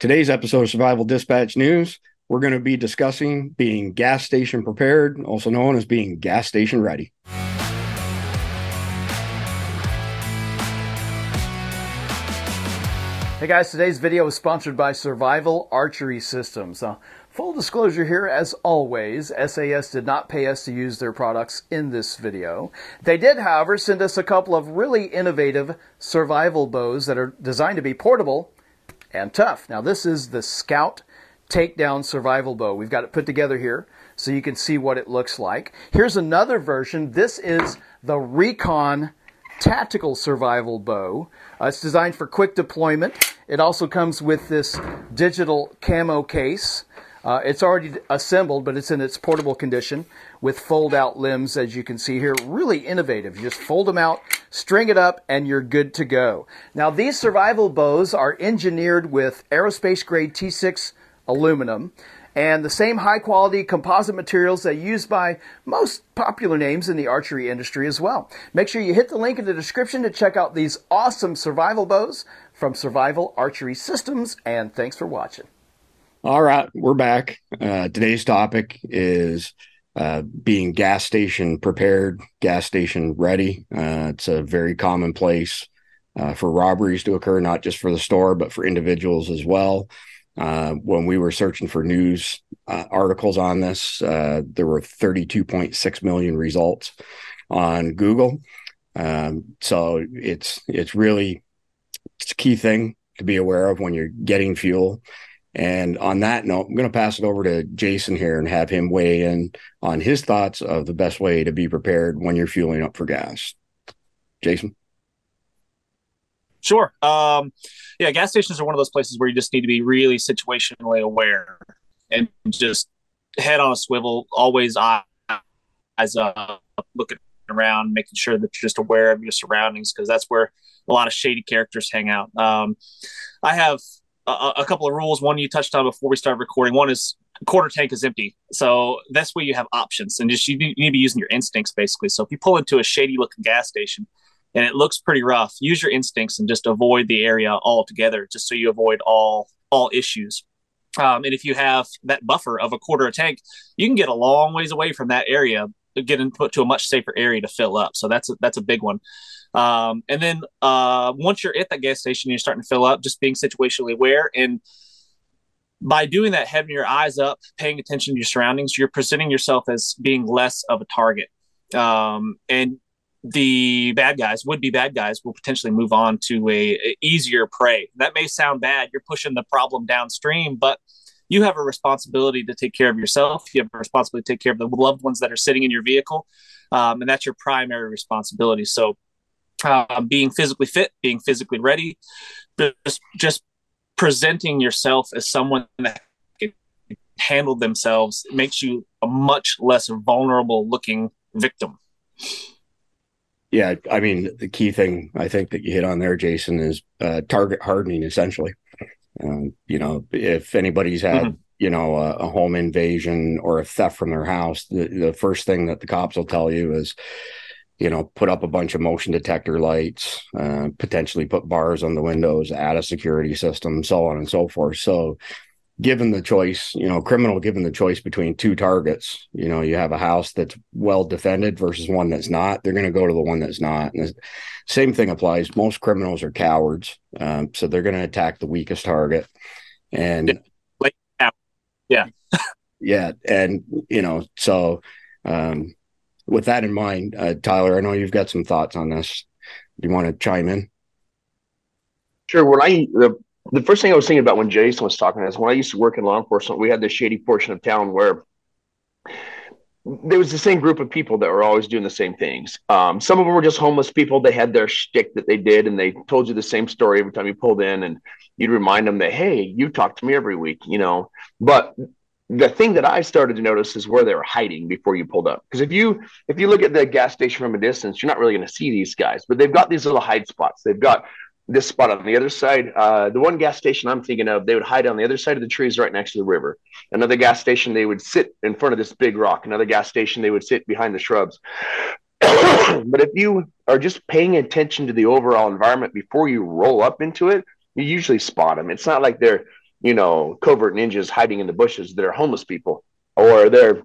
Today's episode of Survival Dispatch News, we're going to be discussing being gas station prepared, also known as being gas station ready. Hey guys, today's video is sponsored by Survival Archery Systems. Uh, full disclosure here, as always, SAS did not pay us to use their products in this video. They did, however, send us a couple of really innovative survival bows that are designed to be portable and tough. Now, this is the Scout Takedown Survival Bow. We've got it put together here so you can see what it looks like. Here's another version. This is the Recon Tactical Survival Bow. Uh, it's designed for quick deployment. It also comes with this digital camo case. Uh, it's already assembled, but it's in its portable condition with fold out limbs, as you can see here. Really innovative. You just fold them out, string it up, and you're good to go. Now, these survival bows are engineered with aerospace grade T6 aluminum and the same high quality composite materials that are used by most popular names in the archery industry as well. Make sure you hit the link in the description to check out these awesome survival bows from Survival Archery Systems, and thanks for watching. All right, we're back. Uh, today's topic is uh, being gas station prepared, gas station ready. Uh, it's a very commonplace uh, for robberies to occur, not just for the store, but for individuals as well. Uh, when we were searching for news uh, articles on this, uh, there were 32.6 million results on Google. Um, so it's it's really it's a key thing to be aware of when you're getting fuel. And on that note, I'm going to pass it over to Jason here and have him weigh in on his thoughts of the best way to be prepared when you're fueling up for gas. Jason. Sure. Um, yeah, gas stations are one of those places where you just need to be really situationally aware and just head on a swivel, always eyes up, looking around, making sure that you're just aware of your surroundings because that's where a lot of shady characters hang out. Um, I have a, a, couple of rules. One you touched on before we started recording. One is quarter tank is empty, so that's where you have options, and just you need, you need to be using your instincts basically. So if you pull into a shady looking gas station and it looks pretty rough, use your instincts and just avoid the area altogether, just so you avoid all all issues. Um, and if you have that buffer of a quarter of tank, you can get a long ways away from that area, get put to a much safer area to fill up. So that's a, that's a big one. Um, and then uh, once you're at that gas station, you're starting to fill up, just being situationally aware. And by doing that, having your eyes up, paying attention to your surroundings, you're presenting yourself as being less of a target. Um, and the bad guys, would be bad guys, will potentially move on to a, a, easier prey. That may sound bad. You're pushing the problem downstream, but you have a responsibility to take care of yourself. You have a responsibility to take care of the loved ones that are sitting in your vehicle, um, and that's your primary responsibility. So, uh, being physically fit, being physically ready, just just presenting yourself as someone that can handle themselves makes you a much less vulnerable looking victim. Yeah, I mean, the key thing I think that you hit on there, Jason, is uh, target hardening. Essentially, um, you know, if anybody's had mm-hmm. you know a, a, home invasion or a theft from their house, the, the first thing that the cops will tell you is, you know, put up a bunch of motion detector lights, uh, potentially put bars on the windows, add a security system, so on and so forth. So given the choice, you know, criminal given the choice between two targets, you know, you have a house that's well defended versus one that's not, they're going to go to the one that's not. And the same thing applies. Most criminals are cowards. Um, so they're going to attack the weakest target. And yeah. yeah. And, you know, so um, with that in mind, uh, Tyler, I know you've got some thoughts on this. Do you want to chime in? Sure. When I, the the first thing I was thinking about when Jason was talking is when I used to work in law enforcement, we had this shady portion of town where there was the same group of people that were always doing the same things. Um, some of them were just homeless people. They had their shtick that they did, and they told you the same story every time you pulled in, and you'd remind them that, hey, you talk to me every week, you know. But the thing that I started to notice is where they were hiding before you pulled up. Because if you if you look at the gas station from a distance, you're not really going to see these guys, but they've got these little hide spots. They've got this spot on the other side. Uh, the one gas station I'm thinking of, they would hide on the other side of the trees right next to the river. Another gas station, they would sit in front of this big rock. Another gas station, they would sit behind the shrubs. but if you are just paying attention to the overall environment before you roll up into it, you usually spot them. It's not like they're you know, covert ninjas hiding in the bushes that are homeless people, or they're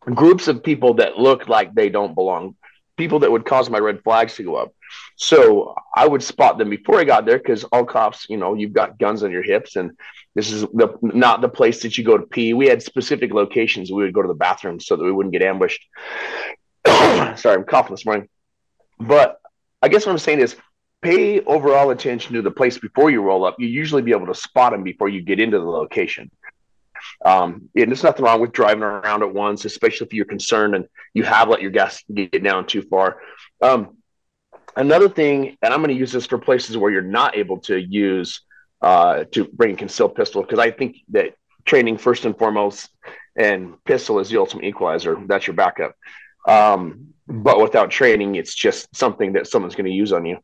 groups of people that look like they don't belong, people that would cause my red flags to go up. So I would spot them before I got there because all cops, you know, you've got guns on your hips, and this is the not the place that you go to pee. We had specific locations we would go to the bathroom so that we wouldn't get ambushed. Sorry, I'm coughing this morning. But I guess what I'm saying is pay overall attention to the place before you roll up. You usually be able to spot them before you get into the location. Um, and there's nothing wrong with driving around at once, especially if you're concerned and you have let your gas get down too far. Um, another thing, and I'm going to use this for places where you're not able to use uh, to bring concealed pistol, because I think that training first and foremost, and pistol is the ultimate equalizer. That's your backup. Um, but without training, it's just something that someone's going to use on you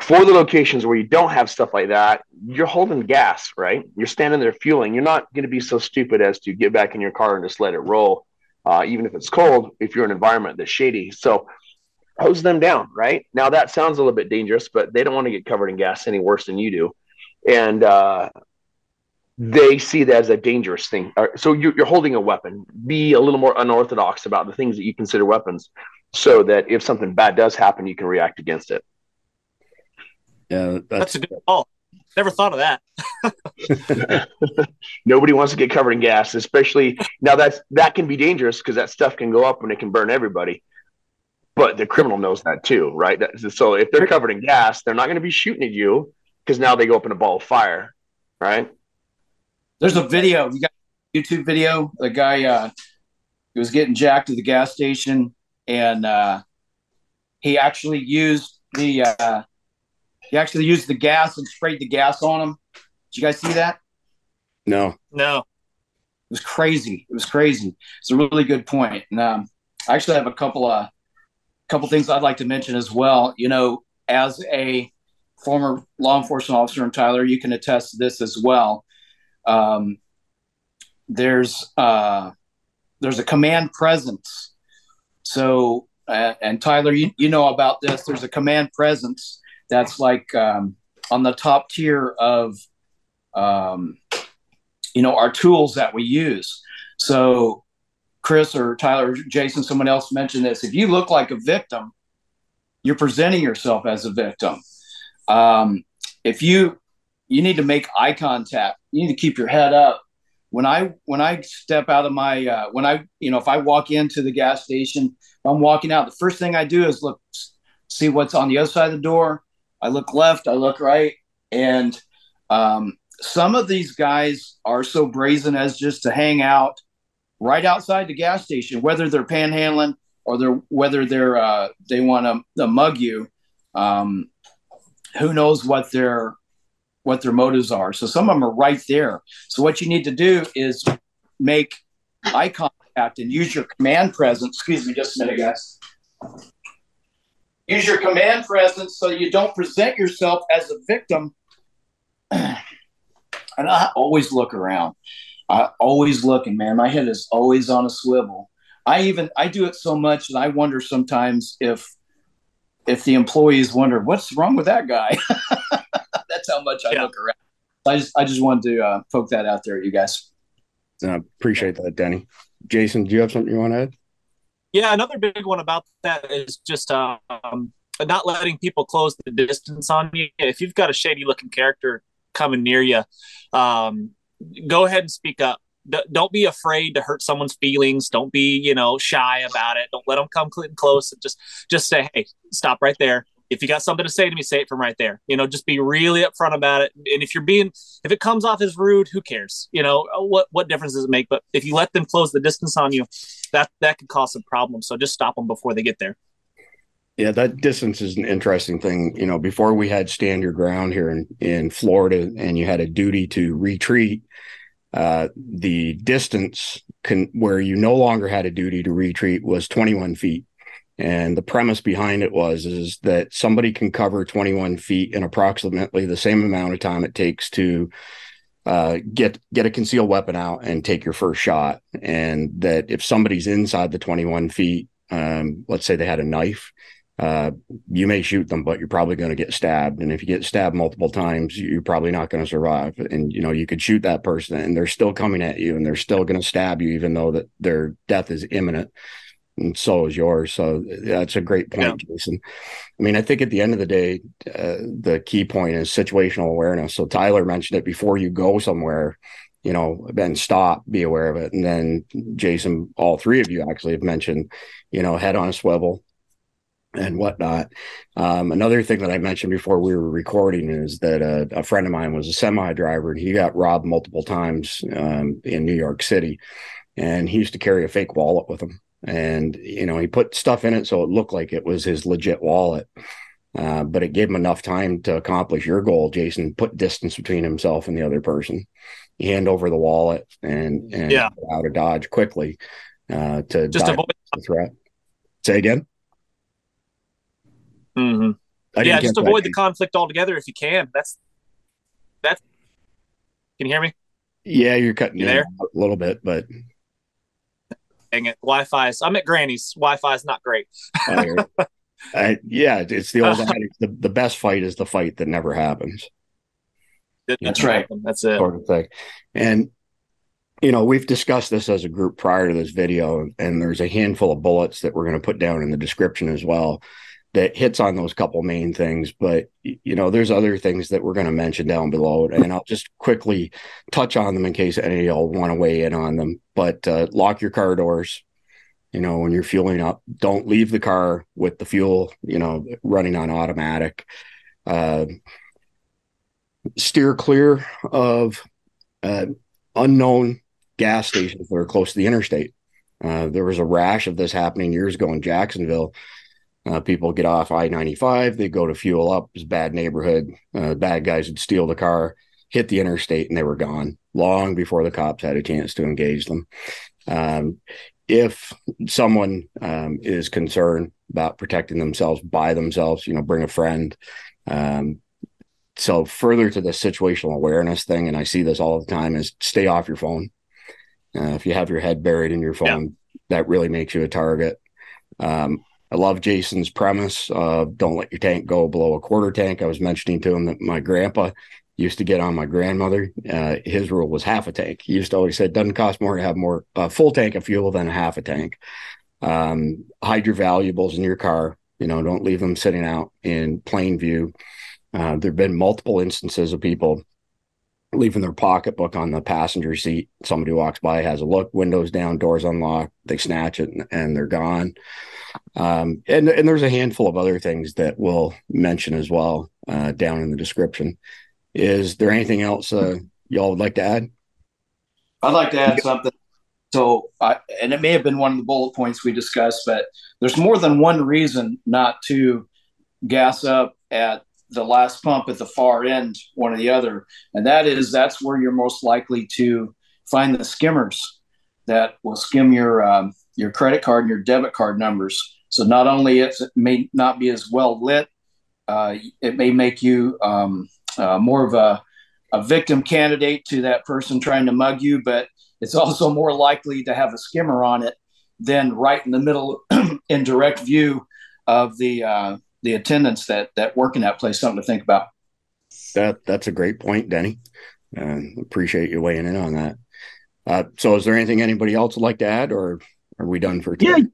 for the locations where you don't have stuff like that, you're holding gas, right? You're standing there fueling. You're not going to be so stupid as to get back in your car and just let it roll, uh, even if it's cold, if you're in an environment that's shady. So hose them down, right? Now that sounds a little bit dangerous, but they don't want to get covered in gas any worse than you do. And uh, they see that as a dangerous thing. So you're, you're holding a weapon. Be a little more unorthodox about the things that you consider weapons so that if something bad does happen, you can react against it. Yeah, that's, that's a good call. Never thought of that. Nobody wants to get covered in gas, especially now. That's that can be dangerous because that stuff can go up and it can burn everybody. But the criminal knows that too, right? So if they're covered in gas, they're not going to be shooting at you because now they go up in a ball of fire, right? There's a video. You got YouTube video. The guy uh, he was getting jacked at the gas station, and uh, he actually used the uh, he actually used the gas and sprayed the gas on him. Did you guys see that? No. No. It was crazy. It was crazy. It's a really good point. And um, I actually have a couple of couple things I'd like to mention as well. You know, as a former law enforcement officer in Tyler, you can attest to this as well. Um, there's uh, there's a command presence. So, uh, and Tyler, you, you know about this. There's a command presence that's like um, on the top tier of um, you know our tools that we use so chris or tyler or jason someone else mentioned this. If you look like a victim you're presenting yourself as a victim. Um, if you you need to make eye contact. You need to keep your head up. When i when i step out of my uh, when i you know if i walk into the gas station i'm walking out the first thing i do is look see what's on the other side of the door. I look left, I look right, and um, some of these guys are so brazen as just to hang out right outside the gas station, whether they're panhandling or they're whether they're uh, they want to mug you. Um, who knows what their what their motives are? So some of them are right there. So what you need to do is make eye contact and use your command presence. Excuse me, just a minute, guys. Use your command presence so you don't present yourself as a victim. and I always look around. I always looking, man. My head is always on a swivel. I even I do it so much that I wonder sometimes if if the employees wonder what's wrong with that guy. That's how much I yeah. look around. I just I just wanted to uh, poke that out there, you guys. I appreciate that, Danny. Jason, do you have something you want to add? Yeah, another big one about that is just um, not letting people close the distance on you. If you've got a shady looking character coming near you, um, go ahead and speak up. D- don't be afraid to hurt someone's feelings. Don't be, you know, shy about it. Don't let them come close. And just, just say, "Hey, stop right there." If you got something to say to me, say it from right there. You know, just be really upfront about it. And if you're being, if it comes off as rude, who cares? You know, uh, what what difference does it make? But if you let them close the distance on you, that that could cause some problems. So just stop them before they get there. Yeah, that distance is an interesting thing. You know, before we had stand your ground here in, in Florida and you had a duty to retreat, uh, the distance can, where you no longer had a duty to retreat was 21 feet. And the premise behind it was is that somebody can cover 21 feet in approximately the same amount of time it takes to uh, get get a concealed weapon out and take your first shot. And that if somebody's inside the 21 feet, um, let's say they had a knife, uh, you may shoot them, but you're probably going to get stabbed. And if you get stabbed multiple times, you're probably not going to survive. And you know, you could shoot that person, and they're still coming at you, and they're still going to stab you, even though that their death is imminent. And so is yours. So that's a great point, yeah. Jason. I mean, I think at the end of the day, uh, the key point is situational awareness. So Tyler mentioned it before you go somewhere you know, then stop, be aware of it. And then Jason, all three of you actually have mentioned, you know, head on a swivel, and whatnot. Um, another thing that I mentioned before we were recording is that a, a friend of mine was a semi driver and he got robbed multiple times um, in New York City. And he used to carry a fake wallet with him. And, you know, he put stuff in it so it looked like it was his legit wallet. Uh, but it gave him enough time to accomplish your goal, Jason. Put distance between himself and the other person. Hand over the wallet and, and yeah. out of dodge quickly uh, to just avoid the threat. Say again. Mm-hmm. Yeah, just avoid the conflict altogether if you can. That's that's. Can you hear me? Yeah, you're cutting you there a little bit, but dang it, Wi-Fi is. I'm at Granny's. Wi-Fi is not great. I, yeah, it's the old. The, the best fight is the fight that never happens. That's right. That's it. Sort of thing. And you know, we've discussed this as a group prior to this video, and there's a handful of bullets that we're going to put down in the description as well that hits on those couple main things but you know there's other things that we're going to mention down below and i'll just quickly touch on them in case any of y'all want to weigh in on them. But uh, lock your car doors. You know when you're fueling up don't leave the car with the fuel you know running on automatic. Uh, steer clear of uh, unknown gas stations that are close to the interstate. Uh, there was a rash of this happening years ago in jacksonville uh, people get off I 95, they go to fuel up. It's bad neighborhood. Uh, bad guys would steal the car, hit the interstate, and they were gone long before the cops had a chance to engage them. Um, if someone um, is concerned about protecting themselves by themselves, you know, bring a friend. Um, so, further to the situational awareness thing, and I see this all the time, is stay off your phone. Uh, if you have your head buried in your phone, yeah. that really makes you a target. Um, I love Jason's premise don't let your tank go below a quarter tank. I was mentioning to him that my grandpa used to get on my grandmother. Uh, his rule was half a tank. He used to always say it doesn't cost more to have more a full tank of fuel than a half a tank. Um, hide your valuables in your car. You know, don't leave them sitting out in plain view. Uh, there have been multiple instances of people leaving their pocketbook on the passenger seat. Somebody walks by, has a look, windows down, doors unlocked, they snatch it, and, and they're gone. Um, and and there's a handful of other things that we'll mention as well uh, down in the description. Is there anything else uh, y'all would like to add? I'd like to add something. So, I, and it may have been one of the bullet points we discussed, but there's more than one reason not to gas up at the last pump at the far end, one or the other, and that is that's where you're most likely to find the skimmers that will skim your um, your credit card and your debit card numbers. So not only it may not be as well lit, uh, it may make you um, uh, more of a, a victim candidate to that person trying to mug you, but it's also more likely to have a skimmer on it than right in the middle in direct view of the uh, the attendants that that work in that place. Something to think about. That that's a great point, Denny. And appreciate you weighing in on that. Uh, so, is there anything anybody else would like to add, or are we done for today? Yeah,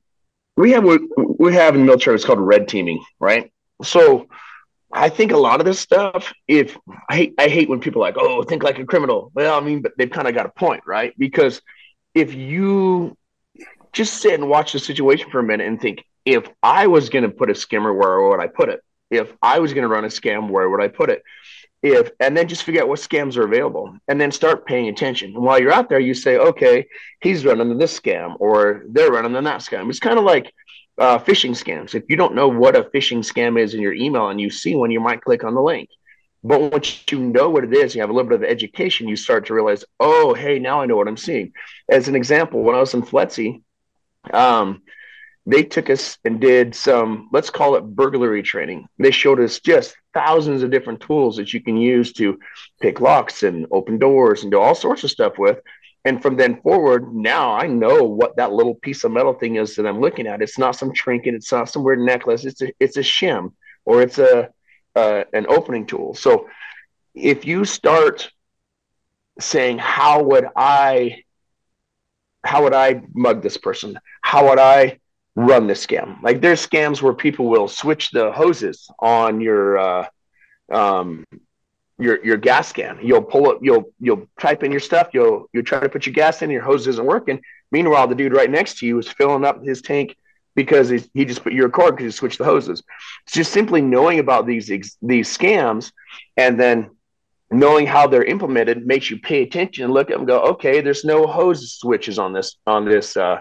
we have what we have in the military. It's called red teaming, right? So, I think a lot of this stuff. If I hate, I hate when people are like, oh, think like a criminal. Well, I mean, but they've kind of got a point, right? Because if you just sit and watch the situation for a minute and think, if I was going to put a skimmer, where would I put it? If I was going to run a scam, where would I put it? if and then just figure out what scams are available and then start paying attention. And while you're out there you say okay he's running this scam or they're running that scam. It's kind of like uh, phishing scams. If you don't know what a phishing scam is in your email and you see one you might click on the link. But once you know what it is you have a little bit of education you start to realize oh hey now i know what i'm seeing. As an example when i was in FLETC um, they took us and did some let's call it burglary training they showed us just thousands of different tools that you can use to pick locks and open doors and do all sorts of stuff with And from then forward, now I know what that little piece of metal thing is that I'm looking at. It's not some trinket. It's not some weird necklace. It's a, it's a shim or it's a, uh, an opening tool. So if you start saying, how would I, how would I mug this person? How would I run this scam? Like there's scams where people will switch the hoses on your, uh, um, your your gas can. You'll pull up, you'll you'll type in your stuff, you'll you'll try to put your gas in, your hose isn't working. Meanwhile, the dude right next to you is filling up his tank because he just put your cord because he switched the hoses. It's just simply knowing about these these scams and then knowing how they're implemented makes you pay attention and look at them go, okay, there's no hose switches on this on this uh,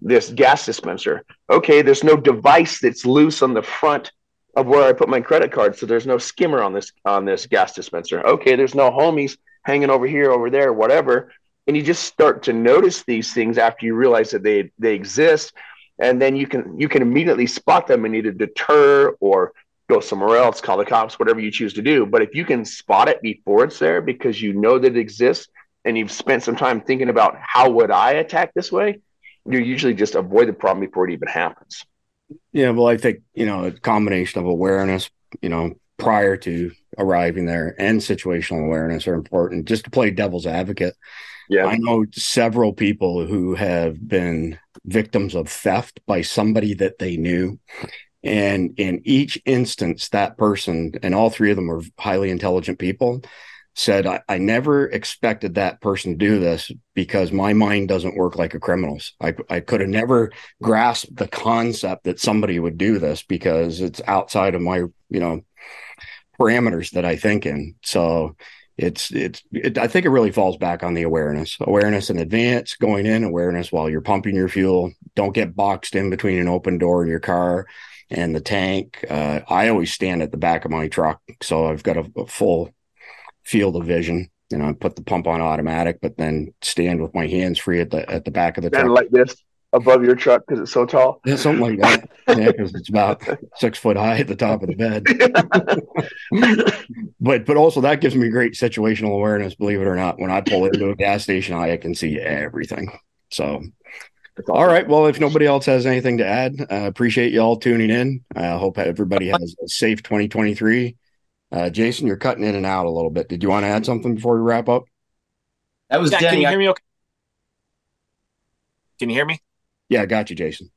this gas dispenser. Okay, there's no device that's loose on the front of where I put my credit card. So there's no skimmer on this on this gas dispenser. Okay, there's no homies hanging over here, over there, whatever. And you just start to notice these things after you realize that they they exist, and then you can you can immediately spot them and either deter or go somewhere else, call the cops, whatever you choose to do. But if you can spot it before it's there because you know that it exists and you've spent some time thinking about how would I attack this way, you usually just avoid the problem before it even happens. Yeah, well, I think you know a combination of awareness, you know, prior to arriving there, and situational awareness are important. Just to play devil's advocate, yeah, I know several people who have been victims of theft by somebody that they knew. And in each instance, that person, and all three of them are highly intelligent people, said, I, I, never expected that person to do this because my mind doesn't work like a criminal's. I, I could have never grasped the concept that somebody would do this because it's outside of my, you know, parameters that I think in. So it's, it's, it, I think it really falls back on the awareness, awareness in advance, going in, awareness while you're pumping your fuel. Don't get boxed in between an open door in your car and the tank. Uh, I always stand at the back of my truck. So I've got a, a full field of vision. You know, I put the pump on automatic, but then stand with my hands free at the at the back of the truck. like this above your truck because it's so tall. Yeah, something like that. yeah, because it's about six foot high at the top of the bed. but but also that gives me great situational awareness. Believe it or not, when I pull into a gas station, I can see everything. So. All right. Well, if nobody else has anything to add, uh, appreciate you all tuning in. I uh, hope everybody has a safe 2023 uh, Jason, you're cutting in and out a little bit. Did you want to add something before we wrap up? That was yeah, Denny. Can you hear me okay? Can you hear me? Yeah, I got you, Jason.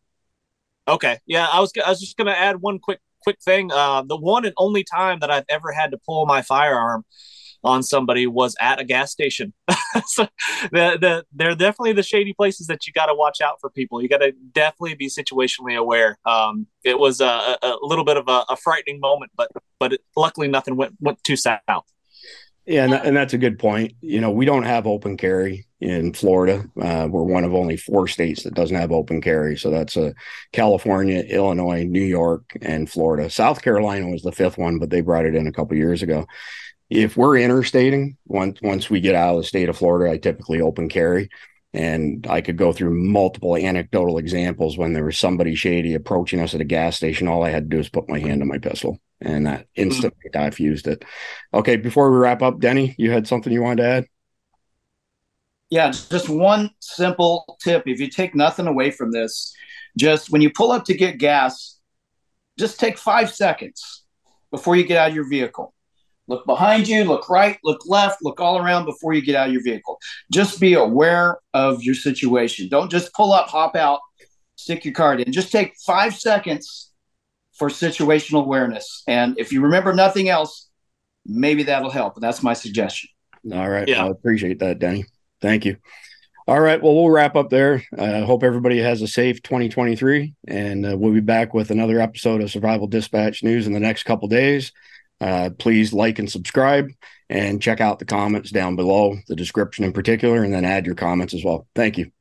Okay. Yeah, I was I was just gonna add one quick quick thing. Uh, the one and only time that I've ever had to pull my firearm on somebody was at a gas station. so the, the, they're definitely the shady places that you got to watch out for people. You got to definitely be situationally aware. Um, it was a, a, little bit of a, a frightening moment, but but it, luckily nothing went went too south. Yeah, and, and that's a good point. You know, we don't have open carry in Florida. Uh, we're one of only four states that doesn't have open carry. So that's uh, California, Illinois, New York, and Florida. South Carolina was the fifth one, but they brought it in a couple years ago if we're interstating, once once we get out of the state of Florida, I typically open carry. And I could go through multiple anecdotal examples when there was somebody shady approaching us at a gas station. All I had to do was put my hand on my pistol, and that instantly mm-hmm. diffused it. Okay, before we wrap up, Denny, you had something you wanted to add? Yeah, just one simple tip. If you take nothing away from this, just when you pull up to get gas, just take five seconds before you get out of your vehicle Look behind you, look right, look left, look all around before you get out of your vehicle. Just be aware of your situation. Don't just pull up, hop out, stick your card in. Just take five seconds for situational awareness. And if you remember nothing else, maybe that'll help. That's my suggestion. All right. Yeah. I appreciate that, Denny. Thank you. All right. Well, we'll wrap up there. I uh, hope everybody has a safe 2023, and uh, we'll be back with another episode of Survival Dispatch News in the next couple days. Uh, please like and subscribe and check out the comments down below, the description in particular, and then add your comments as well. Thank you.